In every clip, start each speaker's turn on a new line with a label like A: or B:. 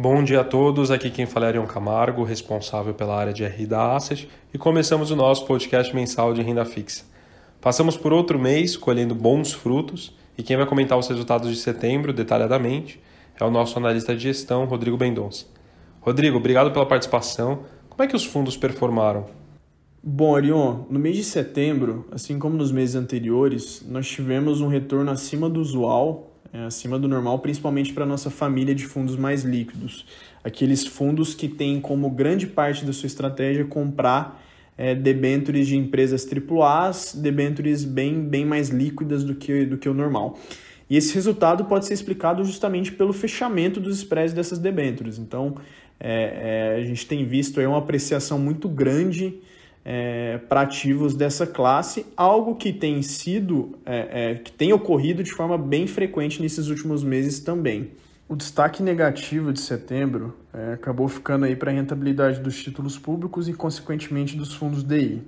A: Bom dia a todos, aqui quem fala é Arion Camargo, responsável pela área de RI da Asset, e começamos o nosso podcast mensal de renda fixa. Passamos por outro mês colhendo bons frutos, e quem vai comentar os resultados de setembro detalhadamente é o nosso analista de gestão, Rodrigo Mendonça. Rodrigo, obrigado pela participação. Como é que os fundos performaram?
B: Bom, Arion, no mês de setembro, assim como nos meses anteriores, nós tivemos um retorno acima do usual é, acima do normal, principalmente para a nossa família de fundos mais líquidos. Aqueles fundos que têm como grande parte da sua estratégia comprar é, debêntures de empresas AAA, debêntures bem, bem mais líquidas do que, do que o normal. E esse resultado pode ser explicado justamente pelo fechamento dos spreads dessas debêntures. Então, é, é, a gente tem visto aí uma apreciação muito grande é, para ativos dessa classe, algo que tem sido, é, é, que tem ocorrido de forma bem frequente nesses últimos meses também. O destaque negativo de setembro é, acabou ficando aí para a rentabilidade dos títulos públicos e, consequentemente, dos fundos DI.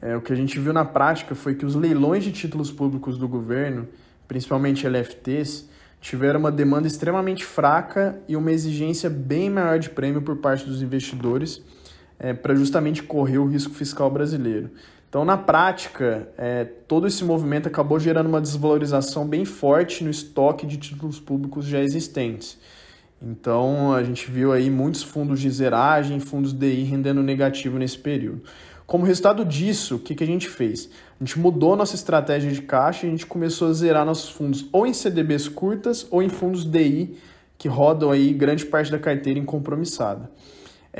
B: É, o que a gente viu na prática foi que os leilões de títulos públicos do governo, principalmente LFTs, tiveram uma demanda extremamente fraca e uma exigência bem maior de prêmio por parte dos investidores é, para justamente correr o risco fiscal brasileiro. Então, na prática, é, todo esse movimento acabou gerando uma desvalorização bem forte no estoque de títulos públicos já existentes. Então, a gente viu aí muitos fundos de zeragem, fundos DI rendendo negativo nesse período. Como resultado disso, o que, que a gente fez? A gente mudou nossa estratégia de caixa e a gente começou a zerar nossos fundos ou em CDBs curtas ou em fundos DI que rodam aí grande parte da carteira incompromissada.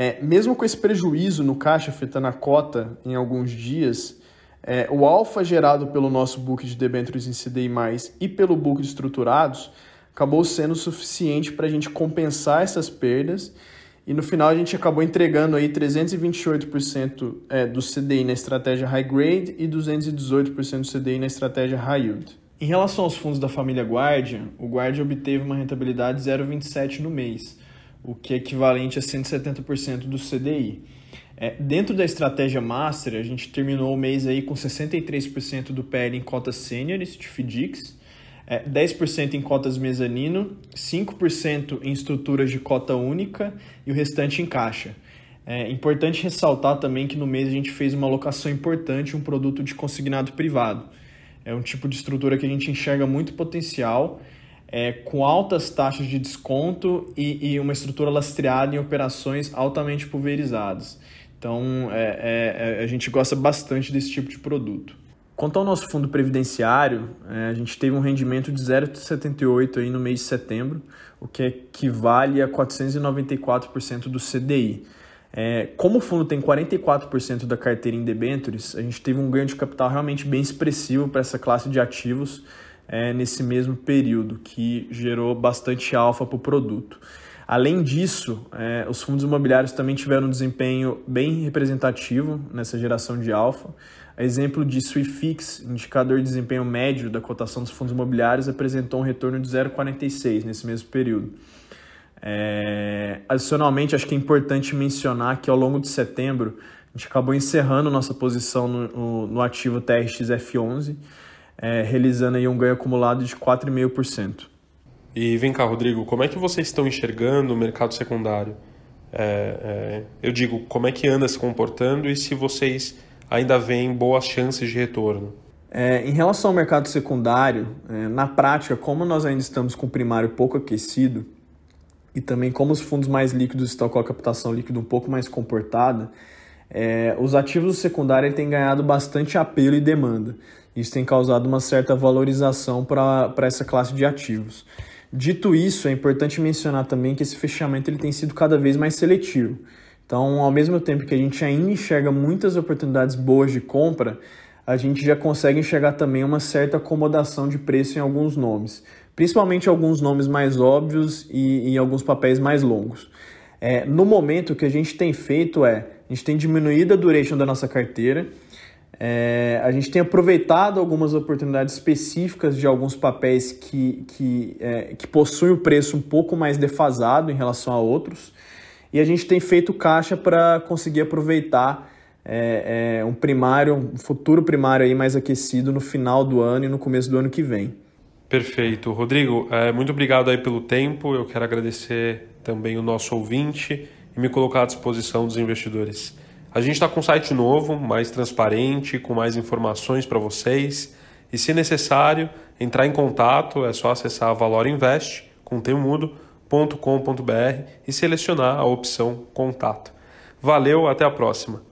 B: É, mesmo com esse prejuízo no caixa afetando a cota em alguns dias, é, o alfa gerado pelo nosso book de debêntures em CDI+, e pelo book de estruturados, acabou sendo suficiente para a gente compensar essas perdas e no final a gente acabou entregando aí 328% é, do CDI na estratégia high grade e 218% do CDI na estratégia high yield. Em relação aos fundos da família Guardian, o Guardian obteve uma rentabilidade 0,27 no mês, o que é equivalente a 170% do CDI. É, dentro da estratégia Master, a gente terminou o mês aí com 63% do PL em cotas seniors de FDICs, é, 10% em cotas mezanino, 5% em estruturas de cota única e o restante em caixa. É importante ressaltar também que no mês a gente fez uma alocação importante um produto de consignado privado. É um tipo de estrutura que a gente enxerga muito potencial é, com altas taxas de desconto e, e, uma estrutura lastreada em operações altamente pulverizadas. Então, é, é, é a gente gosta bastante desse tipo de produto. Quanto ao nosso fundo previdenciário, é, a gente teve um rendimento de 0,78 aí no mês de setembro, o que equivale a 494% do CDI. É, como o fundo tem 44% da carteira em debêntures, a gente teve um ganho de capital realmente bem expressivo para essa classe de ativos, é, nesse mesmo período, que gerou bastante alfa para o produto. Além disso, é, os fundos imobiliários também tiveram um desempenho bem representativo nessa geração de alfa. exemplo de Swifix, indicador de desempenho médio da cotação dos fundos imobiliários, apresentou um retorno de 0,46 nesse mesmo período. É, adicionalmente, acho que é importante mencionar que ao longo de setembro, a gente acabou encerrando nossa posição no, no, no ativo TRX-F11, é, realizando aí um ganho acumulado de 4,5%.
A: E vem cá, Rodrigo, como é que vocês estão enxergando o mercado secundário? É, é, eu digo, como é que anda se comportando e se vocês ainda veem boas chances de retorno?
B: É, em relação ao mercado secundário, é, na prática, como nós ainda estamos com o primário pouco aquecido e também como os fundos mais líquidos estão com a captação líquida um pouco mais comportada, é, os ativos do secundário têm ganhado bastante apelo e demanda. Isso tem causado uma certa valorização para essa classe de ativos. Dito isso, é importante mencionar também que esse fechamento ele tem sido cada vez mais seletivo. Então, ao mesmo tempo que a gente ainda enxerga muitas oportunidades boas de compra, a gente já consegue enxergar também uma certa acomodação de preço em alguns nomes, principalmente alguns nomes mais óbvios e em alguns papéis mais longos. É, no momento, o que a gente tem feito é, a gente tem diminuído a duration da nossa carteira, é, a gente tem aproveitado algumas oportunidades específicas de alguns papéis que, que, é, que possuem o preço um pouco mais defasado em relação a outros, e a gente tem feito caixa para conseguir aproveitar é, é, um primário, um futuro primário aí mais aquecido no final do ano e no começo do ano que vem.
A: Perfeito. Rodrigo, é, muito obrigado aí pelo tempo. Eu quero agradecer também o nosso ouvinte me colocar à disposição dos investidores. A gente está com um site novo, mais transparente, com mais informações para vocês. E se necessário, entrar em contato, é só acessar valorinvest, com temudo.com.br e selecionar a opção contato. Valeu, até a próxima!